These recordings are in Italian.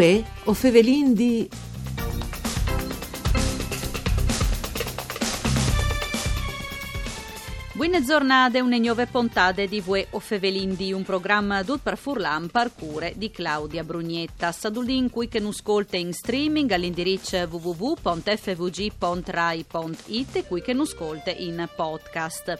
Uè, o fevelin di... Buone giornate, une nuove puntate di Vue o Fevelindi, un programma tutto per furlan parcure di Claudia Brugnetta. Sadulin qui che non ascolta in streaming all'indirizzo www.fvg.rai.it e qui che non ascolta in podcast.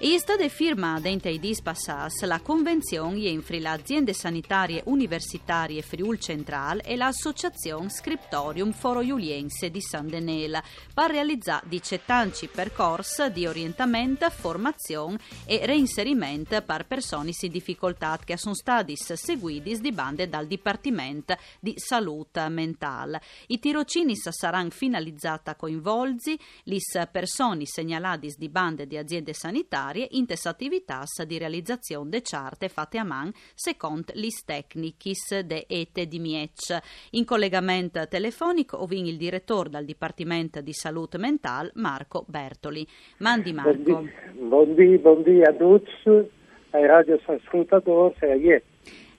È stata firmata in Teidis Passas la convenzione entri le aziende sanitarie universitarie Friul Central e l'associazione Scriptorium Foro Iuliense di San Denela per realizzare 17 percorsi di orientamento, formazione e reinserimento per persone in difficoltà che sono stati seguiti di bande dal Dipartimento di Salute Mentale. I tirocini saranno finalizzati a coinvolgi le persone segnalate di bande di aziende sanitarie in tesse attività di realizzazione de charte fatte a man secondo lis tecnicis de ete di Miec. In collegamento telefonico ovin il direttore del Dipartimento di Salute Mentale Marco Bertoli. Mandi Marco. Buondì, buondì a tutti, ai radioascoltatori e a ieri.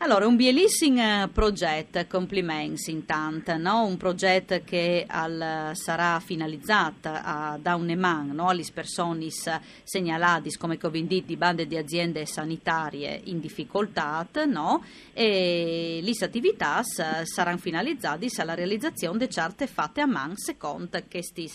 Allora, un bellissimo progetto, complimenti intanto, no? un progetto che al, sarà finalizzato da un EMAN no? alle persone segnalate come convinditi di bande di aziende sanitarie in difficoltà no? e le attività saranno finalizzate alla realizzazione di certe fatte a man secondo questi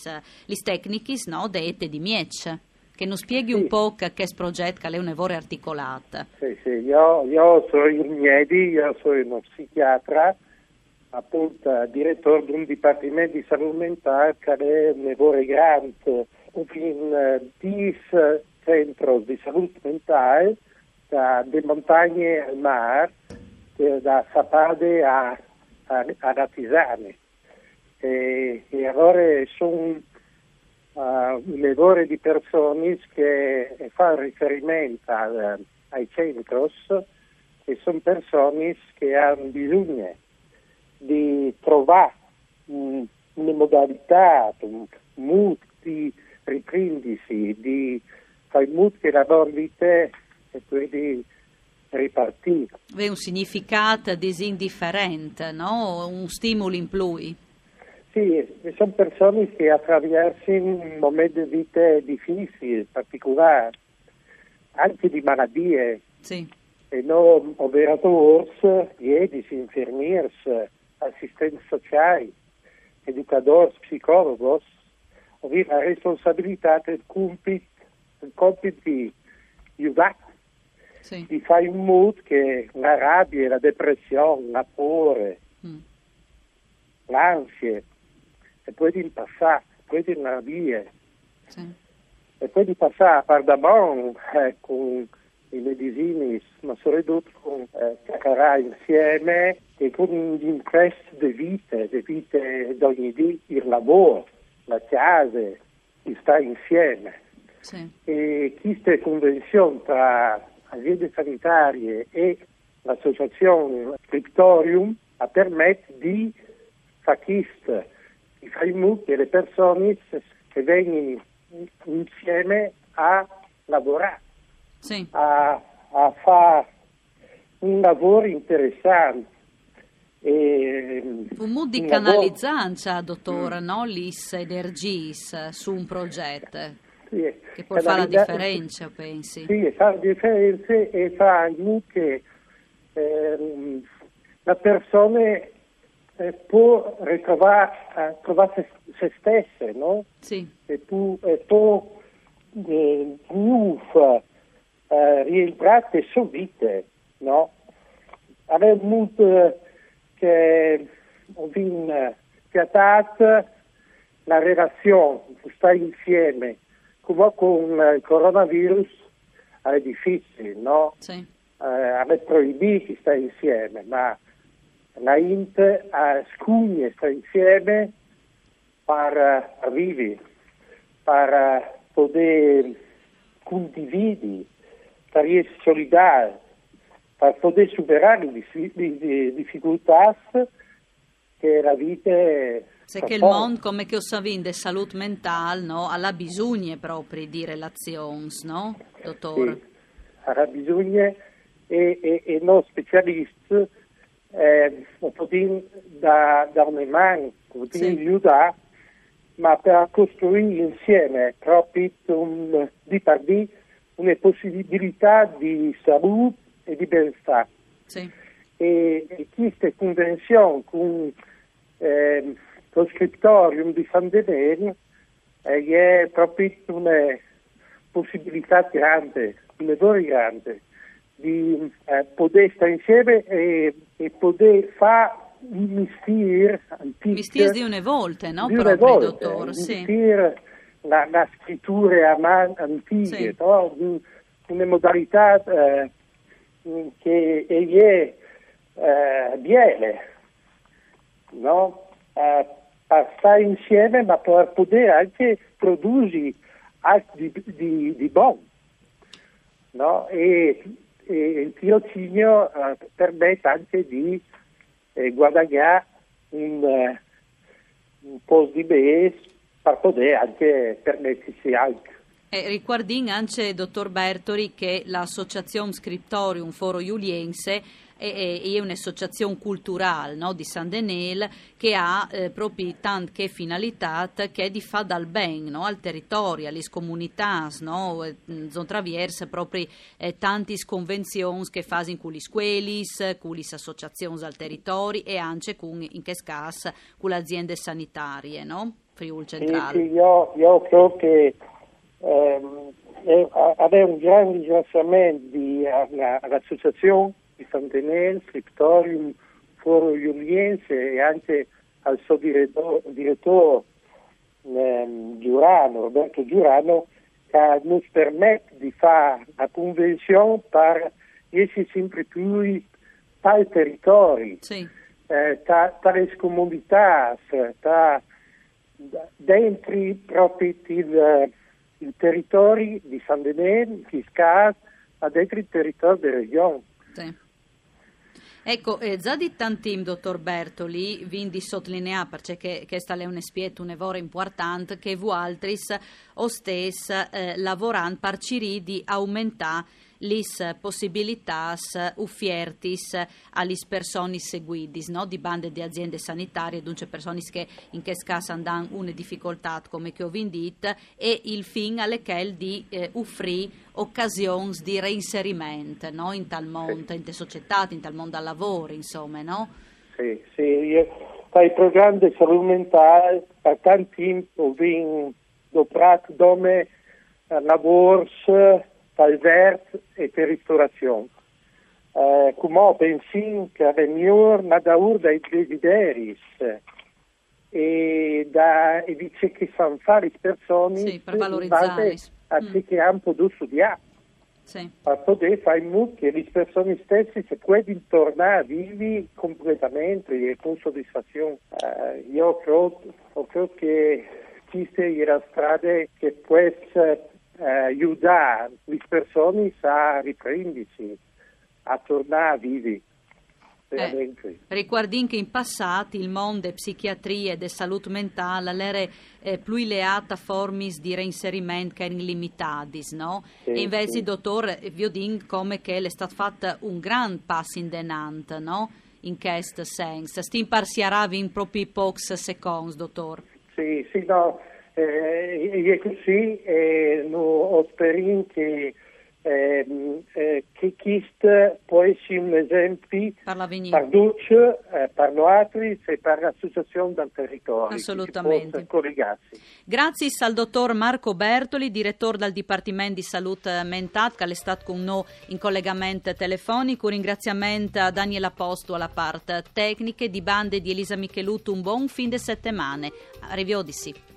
tecnici no? de di Miec. Che non spieghi sì. un po' che questo progetto che è un lavoro articolato. Sì, sì, io, io sono in Miedi, io sono uno psichiatra, appunto direttore di un dipartimento di salute mentale che è un lavoro grande, in 10 centri di salute mentale, dalle montagne al mare, da Sapade a, a, a Ratisane. E, e allora sono uh, un lavoro di persone che fa riferimento a, ai centri e sono persone che hanno bisogno di trovare um, una modalità, un mood di riprendersi, di fare mood che la loro vita e poi di ripartire. È un significato disindifferente, no? un stimolo in più. Sì, sono persone che attraversano momenti di vita difficili, particolari, anche di malattie. Sì. E noi operatori, medici, infermieri, assistenti sociali, educatori, psicologi, abbiamo la responsabilità del compito, del compito di aiutare, sì. di fare in modo che la rabbia, la depressione, la paura, mm. l'ansia, e poi di passare, poi di via. Sì. E poi di passare a Pardamon eh, con i medicini, ma soprattutto con eh, chiacchierare insieme e con l'interesse di vita, di vita di ogni giorno, il lavoro, la casa, di stare insieme. Sì. E questa convenzione tra aziende sanitarie e l'associazione Scriptorium ha permesso di fare in modo che le persone che vengono insieme a lavorare, sì. a, a fare un lavoro interessante. E, un modo di canalizzanza, dottore, mm. no? Lis energies su un progetto. Sì, che può fare la differenza, pensi? Sì, fa la differenza e fa modo che eh, la persona eh, può ritrovare eh, trovare se, se, stesse, no? Sì. E, pu, e può eh, eh, rientrare subito, no? Aveva molto che ho trattato la relazione, stare insieme, come con il coronavirus è difficile, no? Sì. Eh, proibito stare insieme, ma la INT a Scugni sta insieme per vivere, per poter condividere, per essere solidari, per poter superare le difficoltà che la vita se che il mondo, come che saputo, di salute mentale, no, ha bisogno proprio di relazioni, no, dottore? Sì, ha bisogno e, e, e noi specialisti eh, po' da, da un man, un po' aiutare, ma per costruire insieme proprio un, di di una possibilità di salute e di benessere. Sì. E, e questa convenzione con eh, lo scrittorium di San Denel eh, è proprio una possibilità grande, un lavoro grande di eh, poter stare insieme e, e poter fare un mistero antico. Mistero di una volta, no? Di una Proprio, volta, dottor, un sì. mistero, la, la scrittura antica, Sì. no? una modalità eh, che è eh, viene, no? Eh, per stare insieme ma per poter anche produrre anche di, di, di buono. No? E, e il tirocinio eh, permette anche di eh, guadagnare un, eh, un po' di base per poter anche permettersi anche. E riguardin anche, dottor Bertori, che l'associazione Scriptorium Foro Iuliense è, è- è un'associazione culturale no, di San Denel che ha eh, proprio tante finalità che di fa dal ben no, al territorio, alle comunità, no, eh, zon traverse proprio eh, tanti convenzioni che fanno con le scuole, con le associazioni al territorio e anche con, in che caso, con le aziende sanitarie, no? Friul Sì, Centrale. sì, io, io credo che ehm, eh, avere un grande ringraziamento alla- all'associazione Santenel, Scriptorium Foro Iuliense e anche al suo direttore, direttore ehm, Giurano, Roberto Giurano, che ci permette di fare la convenzione per essere sempre più al territorio Sì. eh, tra, tra le comunità, tra, dentro proprio il, il territorio di San Denis, di Scas, ma dentro il territorio della regione. Sì. Ecco, eh, già di tantim, dottor Bertoli, vi di sottolineare, perché questa è un'espieta, un evore importante, che voi altri o stes eh, lavorando per di aumentare le possibilità uffiertis alle persone seguite, no? di bande di aziende sanitarie, dunque persone che in che caso hanno una difficoltà, come che ho vendito, e il fin alle che di eh, offrire occasioni di reinserimento no? in tal mondo, in te società, in tal mondo al lavoro, insomma, no? Sì, sì, io, i programmi di salute mentale, per tanti tempo vengo doprato come eh, lavoro per vert e per ristorazione. Eh, come pensi che è migliore ma da ur dai desideri e da e dice che sanno fare le persone Sì, per base a Mm. che hanno potuto studiare Sì. per poter fare in modo che le persone stesse si possano tornare vivere completamente e con soddisfazione. Eh, io credo, credo che è la strada che può eh, aiutare le persone a riprendersi, a tornare a vivere. veramente. Riguardin che in passato il mondo della psichiatria e della salute mentale era eh, più leata a forme di reinserimento che erano limitati, no? Sì, e invece, sì. dottor, vi dico come che è stato fatto un gran passo in denant, no? In questo senso. Stim parsiaravi in proprio pochi secondi, dottor. Sì, sì, no, eh, è così e no, spero che, ehm, eh, che questo può essere un esempio Per tutti, eh, per noi e per l'associazione del territorio. Assolutamente. Grazie al dottor Marco Bertoli, direttore del Dipartimento di Salute Mentale, che è stato con noi in collegamento telefonico. Un ringraziamento a Daniela Posto alla parte tecnica di bande di Elisa Micheluto. Un buon fin de settimane. Arrivederci.